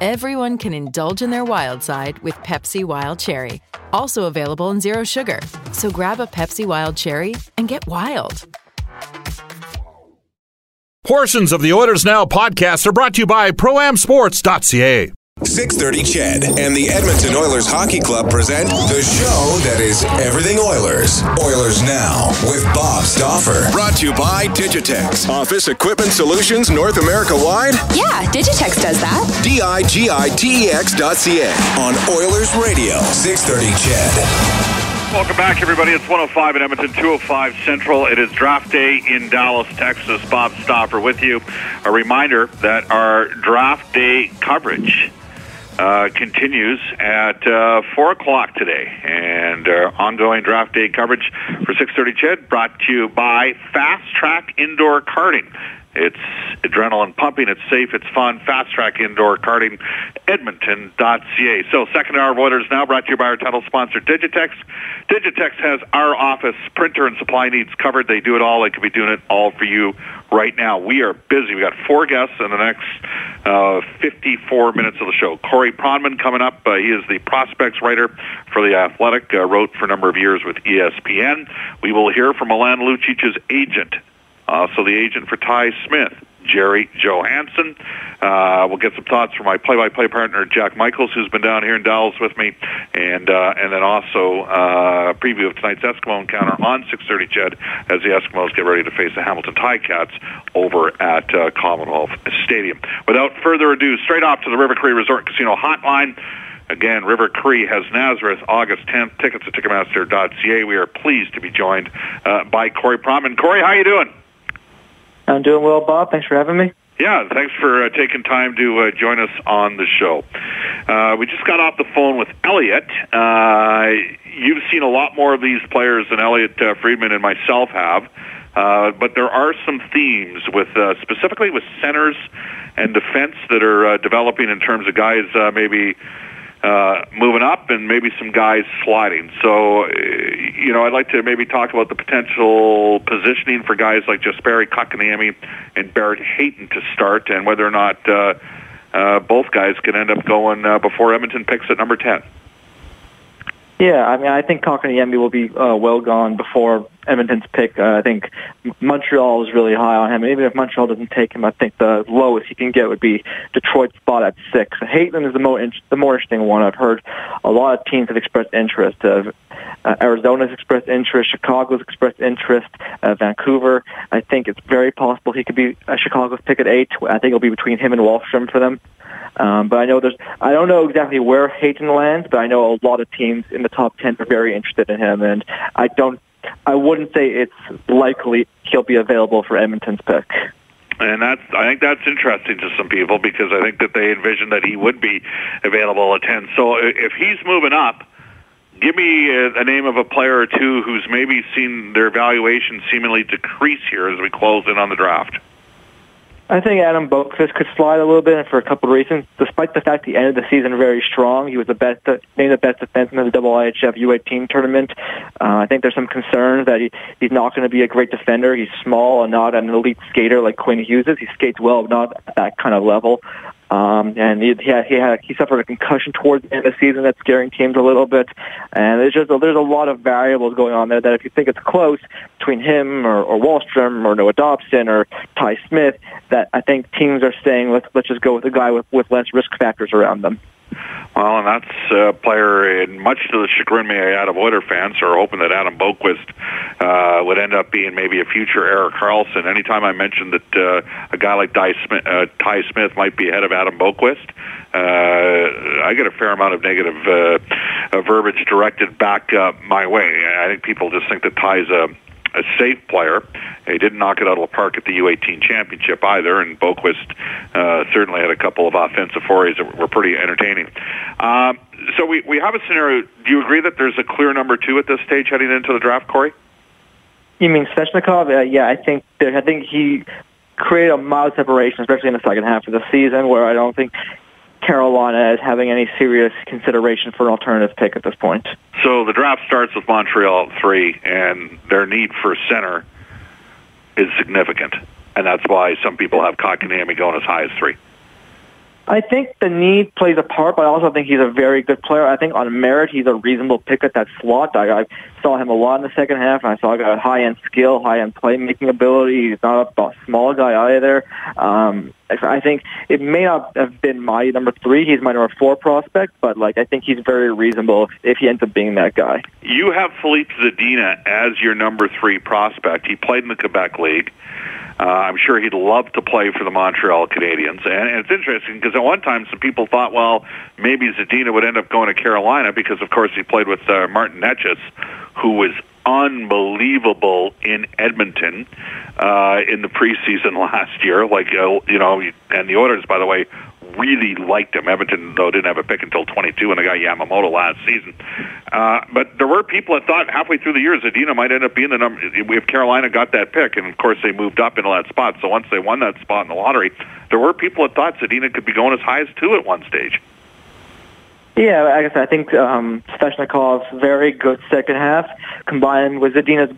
everyone can indulge in their wild side with Pepsi Wild Cherry. Also available in Zero Sugar. So grab a Pepsi Wild Cherry and get wild. Portions of the Oilers Now podcast are brought to you by ProAmSports.ca. 630 CHED and the Edmonton Oilers Hockey Club present the show that is everything Oilers. Oilers Now with Bob Stauffer. Brought to you by Digitex. Office Equipment Solutions North America wide. Yeah, Digitex does that. D-I-G-I-T-E-X dot C-A on Oilers Radio. 630 CHED. Welcome back, everybody. It's 105 in Edmonton, 205 Central. It is draft day in Dallas, Texas. Bob Stauffer with you. A reminder that our draft day coverage uh, continues at uh, 4 o'clock today. And uh, ongoing draft day coverage for six thirty. CHED brought to you by Fast Track Indoor Karting. It's adrenaline pumping. It's safe. It's fun. Fast Track Indoor Karting, Edmonton.ca. So, second hour of Oilers now brought to you by our title sponsor, Digitex. Digitex has our office printer and supply needs covered. They do it all. They could be doing it all for you right now. We are busy. We got four guests in the next uh, 54 minutes of the show. Corey Pronman coming up. Uh, he is the prospects writer for the Athletic. Uh, wrote for a number of years with ESPN. We will hear from Milan Lucic's agent. Uh, so the agent for Ty Smith, Jerry Johansson. Uh, we'll get some thoughts from my play-by-play partner Jack Michaels, who's been down here in Dallas with me, and uh, and then also uh, a preview of tonight's Eskimo encounter on 6:30 CHED as the Eskimos get ready to face the Hamilton Ticats over at uh, Commonwealth Stadium. Without further ado, straight off to the River Cree Resort Casino hotline. Again, River Cree has Nazareth August 10th. Tickets at Ticketmaster.ca. We are pleased to be joined uh, by Corey Pronman. Corey, how you doing? I'm doing well, Bob. Thanks for having me. Yeah, thanks for uh, taking time to uh, join us on the show. Uh, we just got off the phone with Elliot. Uh, you've seen a lot more of these players than Elliot uh, Friedman and myself have, uh, but there are some themes with specifically with centers and defense that are developing in terms of guys maybe uh, moving up and maybe some guys sliding. So, uh, you know, I'd like to maybe talk about the potential positioning for guys like Jesperi Kotkaniemi and Barrett Hayton to start and whether or not uh, uh, both guys can end up going uh, before Edmonton picks at number 10. Yeah, I mean, I think Kotkaniemi will be uh, well gone before Edmonton's pick. Uh, I think Montreal is really high on him. Even if Montreal doesn't take him, I think the lowest he can get would be Detroit's spot at six. Hayton is the more in- the more interesting one. I've heard a lot of teams have expressed interest. Uh, uh, Arizona's expressed interest. Chicago's expressed interest. Uh, Vancouver. I think it's very possible he could be uh, Chicago's pick at eight. I think it'll be between him and Wahlstrom for them. Um, but I know there's, I don't know exactly where Hayton lands, but I know a lot of teams in the top 10 are very interested in him, and I don't, I wouldn't say it's likely he'll be available for Edmonton's pick. And that's, I think that's interesting to some people because I think that they envisioned that he would be available at 10. So if he's moving up, give me a, a name of a player or two who's maybe seen their valuation seemingly decrease here as we close in on the draft. I think Adam Boqvist could slide a little bit, and for a couple of reasons. Despite the fact he ended the season very strong, he was the best, named the best defenseman in the IIHF U18 tournament. Uh, I think there's some concerns that he, he's not going to be a great defender. He's small and not an elite skater like Quinn Hughes is. He skates well, but not at that kind of level. Um, and he, he, had, he had he suffered a concussion towards the end of the season that's scaring teams a little bit. And there's just a, there's a lot of variables going on there that if you think it's close between him or, or Wahlstrom or Noah Dobson or Ty Smith, that I think teams are saying let's let's just go with a guy with with less risk factors around them. Well, and that's a player, in much to the chagrin, may I add, of Oiler fans who are hoping that Adam Boqvist uh, would end up being maybe a future Erik Karlsson. Anytime I mentioned that uh, a guy like Ty Smith, uh, Ty Smith might be ahead of Adam Boqvist, uh, I get a fair amount of negative uh, uh, verbiage directed back uh, my way. I think people just think that Ty's a a safe player. He didn't knock it out of the park at the U18 championship either, and Boqvist uh, certainly had a couple of offensive forays that were pretty entertaining. Um, so we, we have a scenario. Do you agree that there's a clear number two at this stage heading into the draft, Corey? You mean Svechnikov? Uh, yeah, I think there, I think he created a mild separation, especially in the second half of the season, where I don't think Carolina is having any serious consideration for an alternative pick at this point. So the draft starts with Montreal at three, and their need for a center is significant, and that's why some people have Kotkaniemi going as high as three. I think the need plays a part, but I also think he's a very good player. I think on merit, he's a reasonable pick at that slot. I, I saw him a lot in the second half, and I saw a high-end skill, high-end playmaking ability. He's not a, a small guy either. Um, I think it may not have been my number three. He's my number four prospect, but like I think he's very reasonable if he ends up being that guy. You have Philippe Zadina as your number three prospect. He played in the Quebec League. Uh, I'm sure he'd love to play for the Montreal Canadiens. And, and it's interesting because at one time some people thought, well, maybe Zadina would end up going to Carolina because, of course, he played with uh, Martin Necas, who was unbelievable in Edmonton uh, in the preseason last year. Like, uh, you know, and the Oilers, by the way, really liked him. Edmonton, though, didn't have a pick until 22 and they got Yamamoto last season. Uh, but there were people that thought halfway through the year Zadina might end up being the number if Carolina got that pick. And of course, they moved up into that spot. So once they won that spot in the lottery, there were people that thought Zadina could be going as high as two at one stage. Yeah, I guess I think um, Svechnikov's very good second half combined with Zadina's.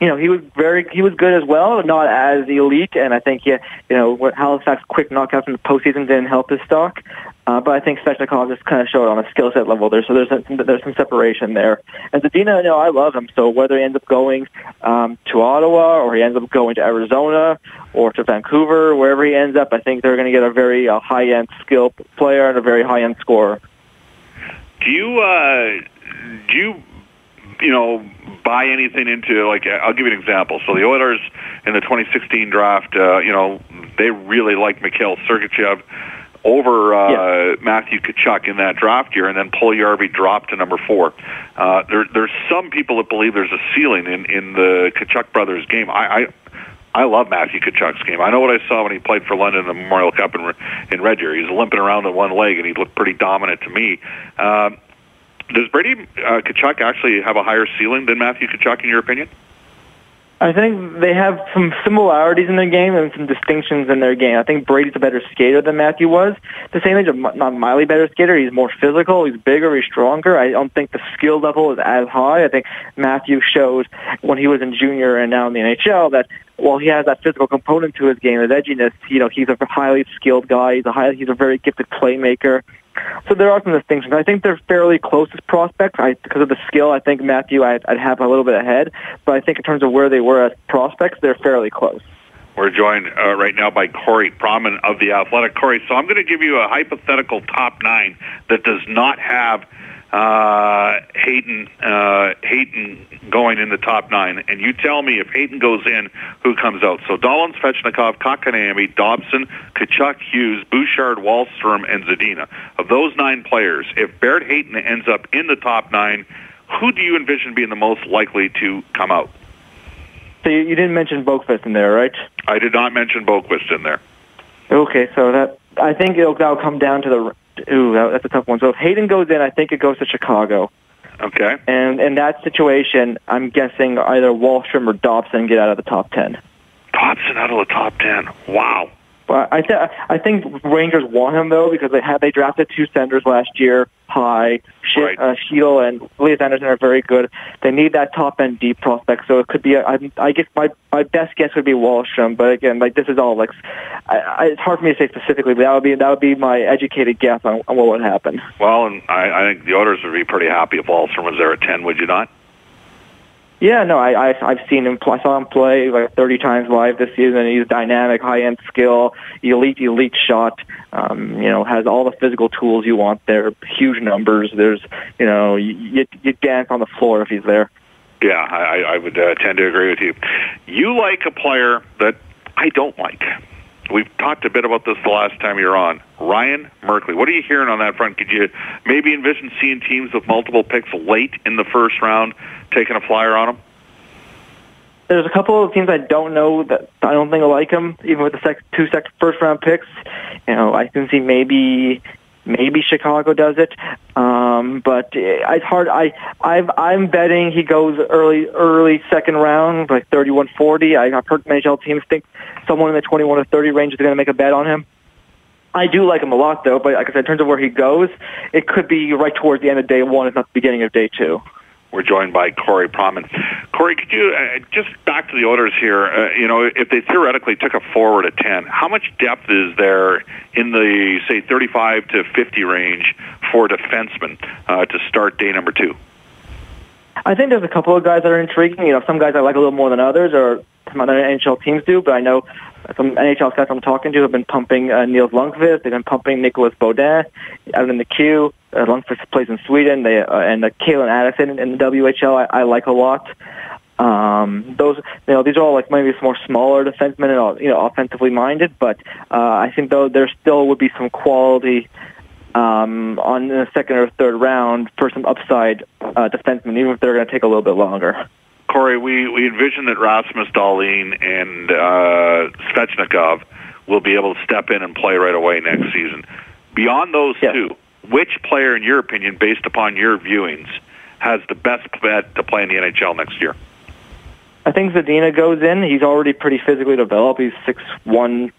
You know, he was very he was good as well, not as elite. And I think yeah, you know, Halifax quick knockouts in the postseason didn't help his stock. Uh, but I think Svechnikov just kind of showed on a skill set level there, so there's a, there's some separation there. And Zadina, you know, I love him. So whether he ends up going um, to Ottawa or he ends up going to Arizona or to Vancouver, wherever he ends up, I think they're going to get a very uh, high end skill player and a very high end scorer. Do you uh, do you you know buy anything into like I'll give you an example. So the Oilers in the 2016 draft, uh, you know, they really liked Mikhail Sergachev over uh, yeah. Matthew Tkachuk in that draft year, and then Puljujarvi dropped to number four. Uh, there, there's some people that believe there's a ceiling in in the Tkachuk brothers game. I, I I love Matthew Tkachuk's game. I know what I saw when he played for London in the Memorial Cup in, in Red Deer. He was limping around on one leg, and he looked pretty dominant to me. Uh, does Brady uh, Tkachuk actually have a higher ceiling than Matthew Tkachuk, in your opinion? I think they have some similarities in their game and some distinctions in their game. I think Brady's a better skater than Matthew was. The same age, not mildly better skater. He's more physical. He's bigger. He's stronger. I don't think the skill level is as high. I think Matthew showed when he was in junior and now in the NHL that while he has that physical component to his game, his edginess, you know, he's a highly skilled guy. He's a high, he's a very gifted playmaker. So there are some distinctions. I think they're fairly close as prospects. I, because of the skill, I think Matthew I'd, I'd have a little bit ahead. But I think in terms of where they were as prospects, they're fairly close. We're joined uh, right now by Corey Pronman of the Athletic. Corey, so I'm going to give you a hypothetical top nine that does not have uh, Hayton uh, Hayton going in the top nine, and you tell me if Hayton goes in, who comes out? So Dahlin, Svechnikov, Kotkaniemi, Dobson, Tkachuk, Hughes, Bouchard, Wahlstrom, and Zadina. Of those nine players, if Barrett Hayton ends up in the top nine, who do you envision being the most likely to come out? So you, you didn't mention Boqvist in there, right? I did not mention Boqvist in there. Okay, so that I think it'll that'll come down to the ooh, that's a tough one. So if Hayton goes in, I think it goes to Chicago. Okay. And in that situation, I'm guessing either Wahlstrom or Dobson get out of the top ten. Dobson out of the top ten. Wow. But I, th- I think Rangers want him though because they had they drafted two centers last year, High, She- right. uh, and Elias Andersson are very good. They need that top end deep prospect, so it could be. A, I, I guess my my best guess would be Wahlstrom, but again, like this is all like I, I, it's hard for me to say specifically. But that would be that would be my educated guess on, on what would happen. Well, and I, I think the Oilers would be pretty happy if Wahlstrom was there at ten. Would you not? Yeah, no, I, I I've seen him. I saw him play like 30 times live this season. He's dynamic, high end skill, elite, elite shot. Um, you know, has all the physical tools you want there. Huge numbers. There's, you know, you you dance on the floor if he's there. Yeah, I, I would uh, tend to agree with you. You like a player that I don't like. We've talked a bit about this the last time you're on. Ryan Merkley. What are you hearing on that front? Could you maybe envision seeing teams with multiple picks late in the first round taking a flyer on him? there's a couple of teams I don't know that I don't think I like him, even with the sec- two sec- first round picks. You know, I can see maybe maybe Chicago does it, um, but it's hard. I I've, I'm betting he goes early early second round, like 31-40. I, I've heard NHL teams think someone in the 21 or 30 range is going to make a bet on him. I do like him a lot, though. But like I said, in terms of where he goes, it could be right towards the end of day one, if not the beginning of day two. We're joined by Corey Pronman. Corey, could you uh, just back to the orders here? Uh, you know, if they theoretically took a forward at ten, how much depth is there in the say thirty-five to fifty range for defensemen uh, to start day number two? I think there's a couple of guys that are intriguing. You know, some guys I like a little more than others, or some other NHL teams do. But I know some NHL scouts I'm talking to have been pumping uh, Nils Lundkvist. They've been pumping Nicolas Beaudin out in the Q. Uh, Lundkvist plays in Sweden. They uh, and uh, Calen Addison in the WHL. I, I like a lot. Um, those, you know, these are all like maybe some more smaller defensemen and all, you know, offensively minded. But uh, I think though there still would be some quality um, on the second or third round for some upside uh, defensemen, even if they're going to take a little bit longer. Corey, we, we envision that Rasmus Dahlin and uh, Svechnikov will be able to step in and play right away next season. Beyond those yes. two, which player, in your opinion, based upon your viewings, has the best bet to play in the NHL next year? I think Zadina goes in. He's already pretty physically developed. He's six one,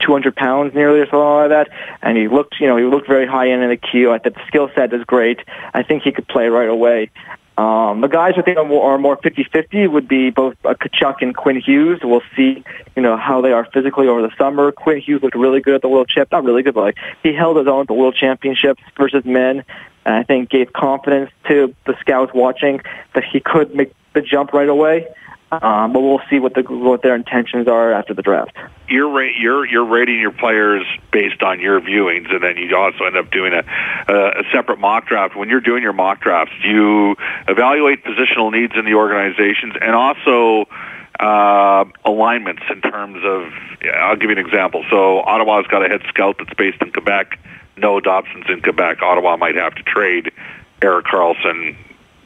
two hundred pounds nearly or something like that. And he looked, you know, he looked very high end in the Q. I think the skill set is great. I think he could play right away. Um, the guys I think are more, are more 50-50 would be both uh, Tkachuk and Quinn Hughes. We'll see, you know, how they are physically over the summer. Quinn Hughes looked really good at the World Champ. Not really good, but like he held his own at the World Championships versus men. And I think gave confidence to the scouts watching that he could make the jump right away. Um, but we'll see what the what their intentions are after the draft. You're ra- you're you're rating your players based on your viewings, and then you also end up doing a, a separate mock draft. When you're doing your mock drafts, do you evaluate positional needs in the organizations, and also uh, alignments in terms of. I'll give you an example. So Ottawa's got a head scout that's based in Quebec. Noah Dobson's in Quebec. Ottawa might have to trade Erik Karlsson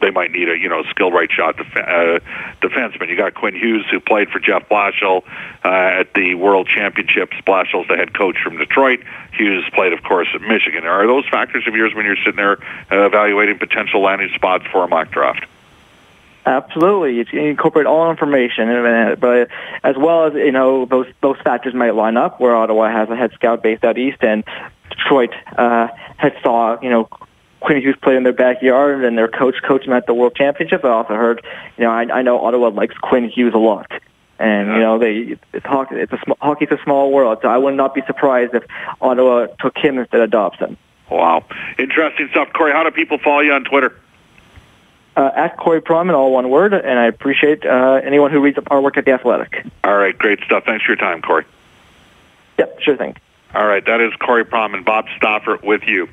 they might need a you know skilled right shot def- uh, defenseman. You got Quinn Hughes who played for Jeff Blashill uh, at the World Championships. Blashill's the head coach from Detroit. Hughes played, of course, at Michigan. Are those factors of yours when you're sitting there uh, evaluating potential landing spots for a mock draft? Absolutely, you incorporate all information, but as well as you know those those factors might line up. Where Ottawa has a head scout based out east, and Detroit uh, had saw you know Quinn Hughes played in their backyard, and their coach coached them at the World Championship. I also heard, you know, I, I know Ottawa likes Quinn Hughes a lot, and you know, they it's hockey. It's a sm- hockey's a small world, so I would not be surprised if Ottawa took him instead of Dobson. Wow, interesting stuff, Corey. How do people follow you on Twitter? Uh, at Corey Pronman, all one word, and I appreciate uh, anyone who reads our work at The Athletic. All right, great stuff. Thanks for your time, Corey. Yep, sure thing. All right, that is Corey Pronman Bob Stauffer with you.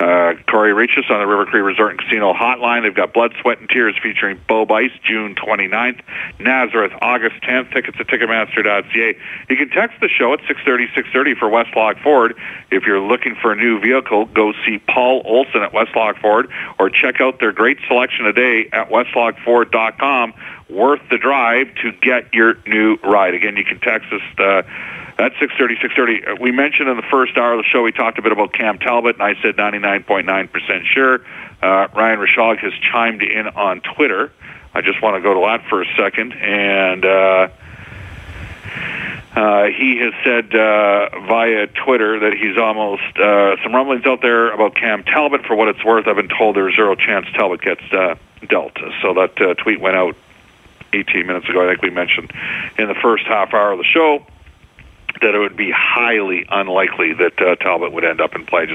Uh, Corey, reach us on the River Cree Resort and Casino hotline. They've got Blood, Sweat, and Tears featuring Bo Bice, June 29th. Nazareth, August 10th. Tickets at Ticketmaster.ca. You can text the show at 630, 630 for Westlock Ford. If you're looking for a new vehicle, go see Paul Olson at Westlock Ford or check out their great selection today at westlockford.com. Worth the drive to get your new ride. Again, you can text us... Uh, that's 630, 630. We mentioned in the first hour of the show, we talked a bit about Cam Talbot, and I said 99.9% sure. Uh, Ryan Rishaug has chimed in on Twitter. I just want to go to that for a second. And uh, uh, he has said uh, via Twitter that he's almost uh, some rumblings out there about Cam Talbot. For what it's worth, I've been told there's zero chance Talbot gets uh, dealt. So that uh, tweet went out 18 minutes ago. I think we mentioned in the first half hour of the show that it would be highly unlikely that uh, Talbot would end up in play.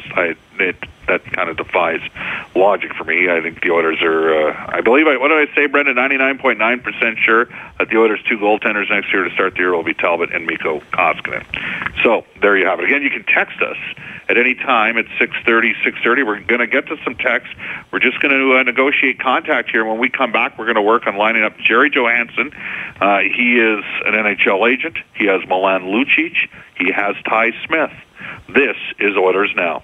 It, that kind of defies logic for me. I think the Oilers are. Uh, I believe. I, what did I say, Brendan? Ninety nine point nine percent sure that the Oilers' two goaltenders next year to start the year will be Talbot and Mikko Koskinen. So there you have it. Again, you can text us at any time at 6.30, 6.30. We're going to get to some text. We're just going to uh, negotiate contact here. When we come back, we're going to work on lining up Jerry Johansson. Uh, he is an NHL agent. He has Milan Lucic. He has Ty Smith. This is Oilers Now.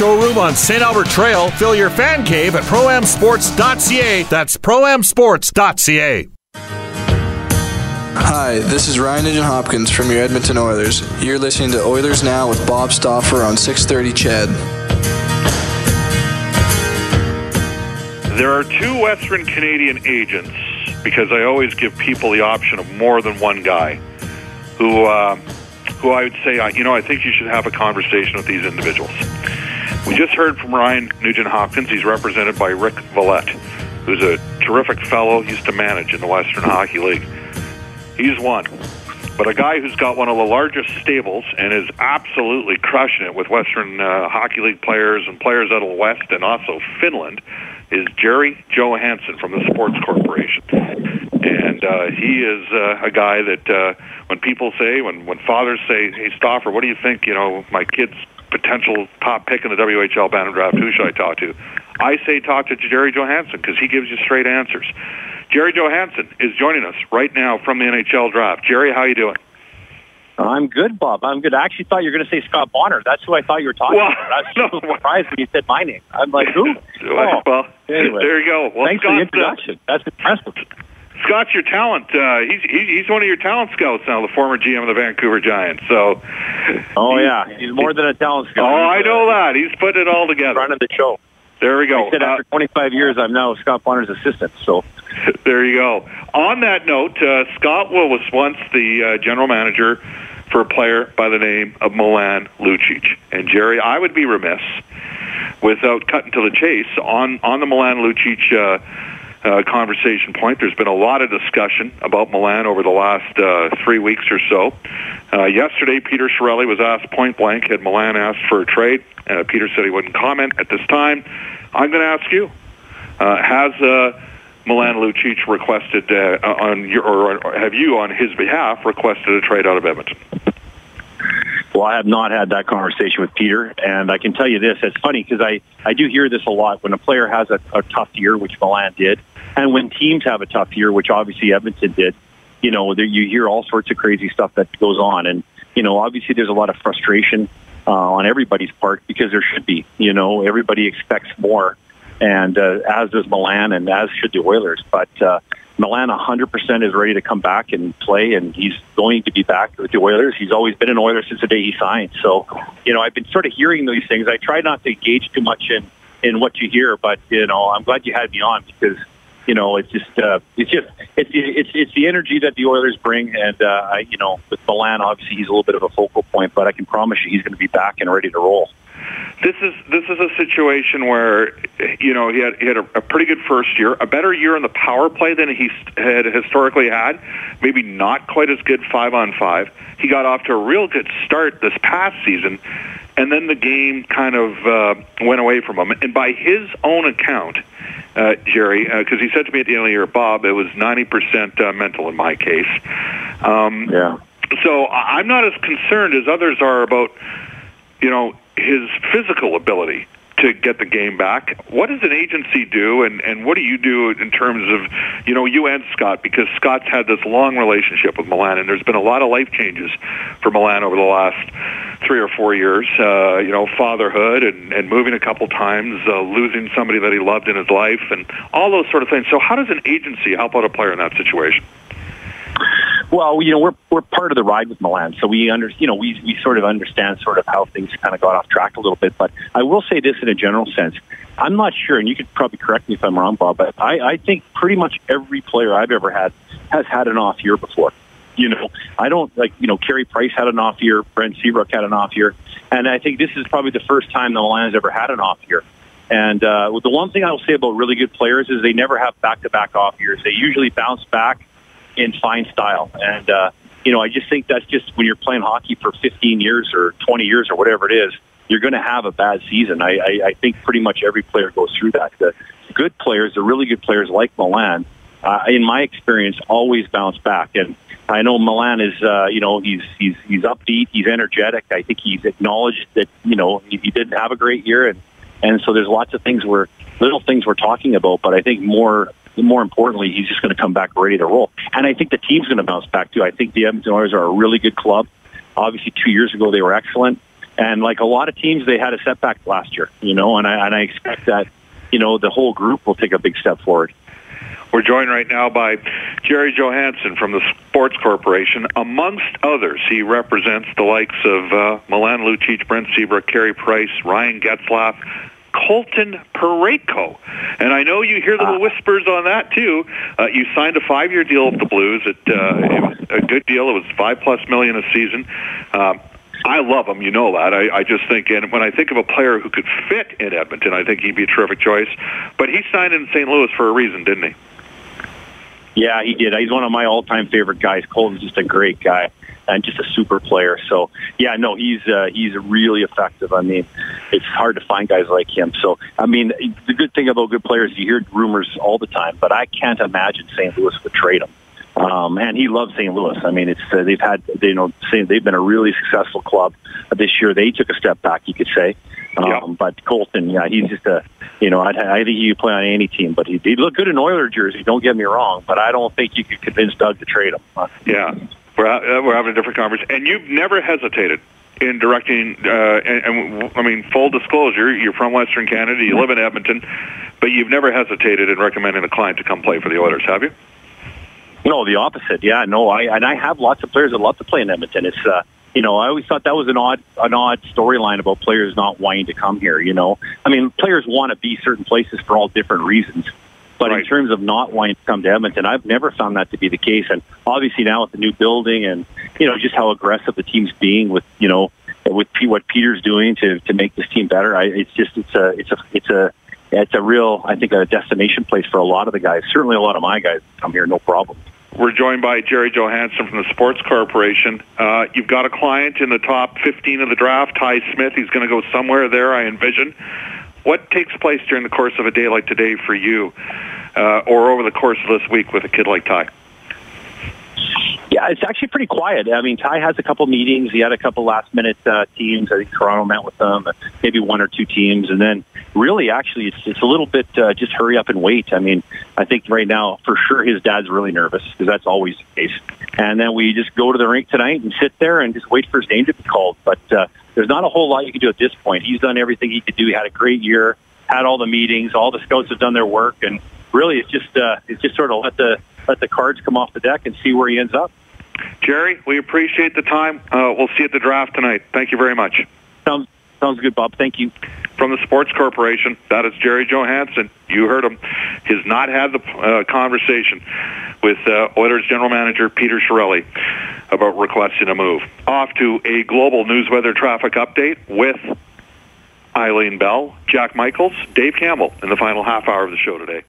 showroom on St. Albert Trail. Fill your fan cave at proamsports.ca. That's proamsports.ca. Hi, this is Ryan Nugent Hopkins from your Edmonton Oilers. You're listening to Oilers Now with Bob Stauffer on 630 CHED. There are two Western Canadian agents because I always give people the option of more than one guy who, uh, who I would say, you know, I think you should have a conversation with these individuals. We just heard from Ryan Nugent Hopkins. He's represented by Rick Vallette, who's a terrific fellow. He used to manage in the Western Hockey League. He's one. But a guy who's got one of the largest stables and is absolutely crushing it with Western uh, Hockey League players and players out of the West and also Finland is Jerry Johansson from the Sports Corporation. And uh, he is uh, a guy that uh, when people say, when, when fathers say, hey, Stauffer, what do you think, you know, my kid's potential top pick in the WHL bantam draft, who should I talk to? I say talk to Jerry Johansson because he gives you straight answers. Jerry Johansson is joining us right now from the NHL draft. Jerry, how you doing? I'm good, Bob. I'm good. I actually thought you were going to say Scott Bonner. That's who I thought you were talking well, about. I was so surprised when you said my name. I'm like, who? oh, well, anyway. there you go. Well, Thanks for the introduction. Uh, That's impressive. Scott's your talent. Uh, he's, he's one of your talent scouts now, the former GM of the Vancouver Giants. So, oh yeah, he's more than a talent scout. Oh, I know uh, that. He's putting it all together. Running the show. There we go. I said after 25 years, I'm now Scott Bonner's assistant. So there you go. On that note, uh, Scott Will was once the uh, general manager for a player by the name of Milan Lucic. And Jerry, I would be remiss without cutting to the chase on on the Milan Lucic. Uh, uh, conversation point. There's been a lot of discussion about Milan over the last uh, three weeks or so. Uh, yesterday, Peter Chiarelli was asked point blank, had Milan asked for a trade? Uh, Peter said he wouldn't comment at this time. I'm going to ask you, uh, has uh, Milan Lucic requested uh, on your, or have you on his behalf requested a trade out of Edmonton? Well, I have not had that conversation with Peter, and I can tell you this: it's funny because I I do hear this a lot when a player has a, a tough year, which Milan did, and when teams have a tough year, which obviously Edmonton did. You know, you hear all sorts of crazy stuff that goes on, and you know, obviously there's a lot of frustration uh, on everybody's part because there should be. You know, everybody expects more, and uh, as does Milan, and as should the Oilers. But uh, Milan 100% is ready to come back and play, and he's going to be back with the Oilers. He's always been an Oiler since the day he signed. So, you know, I've been sort of hearing these things. I try not to engage too much in in what you hear, but you know, I'm glad you had me on because you know, it's just uh, it's just it's it's it's the energy that the Oilers bring, and uh, I, you know, with Milan, obviously he's a little bit of a focal point, but I can promise you he's going to be back and ready to roll. This is this is a situation where you know he had he had a, a pretty good first year, a better year in the power play than he had historically had. Maybe not quite as good five on five. He got off to a real good start this past season, and then the game kind of uh, went away from him. And by his own account, uh, Jerry, because uh, he said to me at the end of the year, Bob, it was 90% uh, mental in my case. Um, yeah. So I'm not as concerned as others are about, you know, his physical ability to get the game back. What does an agency do, and, and what do you do in terms of, you know, you and Scott, because Scott's had this long relationship with Milan, and there's been a lot of life changes for Milan over the last three or four years. Uh, you know, fatherhood and, and moving a couple times, uh, losing somebody that he loved in his life, and all those sort of things. So, how does an agency help out a player in that situation? Well, you know, we're we're part of the ride with Milan, so we under you know we we sort of understand sort of how things kind of got off track a little bit. But I will say this in a general sense, I'm not sure, and you could probably correct me if I'm wrong, Bob. But I, I think pretty much every player I've ever had has had an off year before. You know, I don't like you know Carey Price had an off year, Brent Seabrook had an off year, and I think this is probably the first time the Milan has ever had an off year. And uh, the one thing I will say about really good players is they never have back-to-back off years. They usually bounce back in fine style. And, uh, you know, I just think that's just when you're playing hockey for 15 years or 20 years or whatever it is, you're going to have a bad season. I, I, I think pretty much every player goes through that. The good players, the really good players like Milan, uh, in my experience, always bounce back. And I know Milan is, uh, you know, he's he's he's upbeat, he's energetic. I think he's acknowledged that you know he, he didn't have a great year, and and so there's lots of things we're little things we're talking about. But I think more more importantly, he's just going to come back ready to roll. And I think the team's going to bounce back too. I think the Edmonton Oilers are a really good club. Obviously, two years ago they were excellent, and like a lot of teams, they had a setback last year. You know, and I and I expect that you know the whole group will take a big step forward. We're joined right now by Jerry Johansson from the Sports Corporation. Amongst others, he represents the likes of uh, Milan Lucic, Brent Seabrook, Carey Price, Ryan Getzlaf, Colton Parayko. And I know you hear little whispers on that too. Uh, you signed a five-year deal with the Blues. It, uh, it was a good deal. It was five plus million a season. Um, I love him. You know that. I, I just think, and when I think of a player who could fit in Edmonton, I think he'd be a terrific choice. But he signed in St. Louis for a reason, didn't he? Yeah, he did. He's one of my all-time favorite guys. Colton's just a great guy and just a super player. So yeah, no, he's uh, he's really effective. I mean, it's hard to find guys like him. So I mean, the good thing about good players, you hear rumors all the time, but I can't imagine St. Louis would trade him. Um, and he loves St. Louis. I mean, it's uh, they've had they, you know they've been a really successful club this year. They took a step back, you could say. Um, yeah. But Colton, yeah, he's just a, you know, I, I think he could play on any team, but he, he'd look good in Oiler jersey. Don't get me wrong, but I don't think you could convince Doug to trade him. Yeah, we're uh, we're having a different conversation, and you've never hesitated in directing. Uh, and, and I mean, full disclosure, you're from Western Canada, you live in Edmonton, but you've never hesitated in recommending a client to come play for the Oilers, have you? No, the opposite. Yeah, no, I and I have lots of players that love to play in Edmonton. It's uh, you know, I always thought that was an odd an odd storyline about players not wanting to come here. You know, I mean, players want to be certain places for all different reasons. But right. in terms of not wanting to come to Edmonton, I've never found that to be the case. And obviously now with the new building and you know just how aggressive the team's being with you know with what Peter's doing to to make this team better, I, it's just it's a it's a it's a it's a real I think a destination place for a lot of the guys. Certainly a lot of my guys come here, no problem. We're joined by Jerry Johansson from the Sports Corporation. Uh, you've got a client in the top 15 of the draft, Ty Smith. He's going to go somewhere there, I envision. What takes place during the course of a day like today for you, uh, or over the course of this week with a kid like Ty? Yeah, it's actually pretty quiet. I mean, Ty has a couple meetings. He had a couple last minute uh, teams. I think Toronto met with them, maybe one or two teams, and then really, actually, it's it's a little bit uh, just hurry up and wait. I mean, I think right now for sure his dad's really nervous because that's always the case. And then we just go to the rink tonight and sit there and just wait for his name to be called. But uh, there's not a whole lot you can do at this point. He's done everything he could do. He had a great year, had all the meetings, all the scouts have done their work, and really, it's just uh, it's just sort of let the let the cards come off the deck and see where he ends up. Jerry, we appreciate the time. Uh, we'll see you at the draft tonight. Thank you very much. Sounds, sounds good, Bob. Thank you. From the Sports Corporation, that is Jerry Johansson. You heard him. Has not had the uh, conversation with uh, Oilers general manager Peter Chiarelli about requesting a move. Off to a global news weather traffic update with Eileen Bell, Jack Michaels, Dave Campbell in the final half hour of the show today.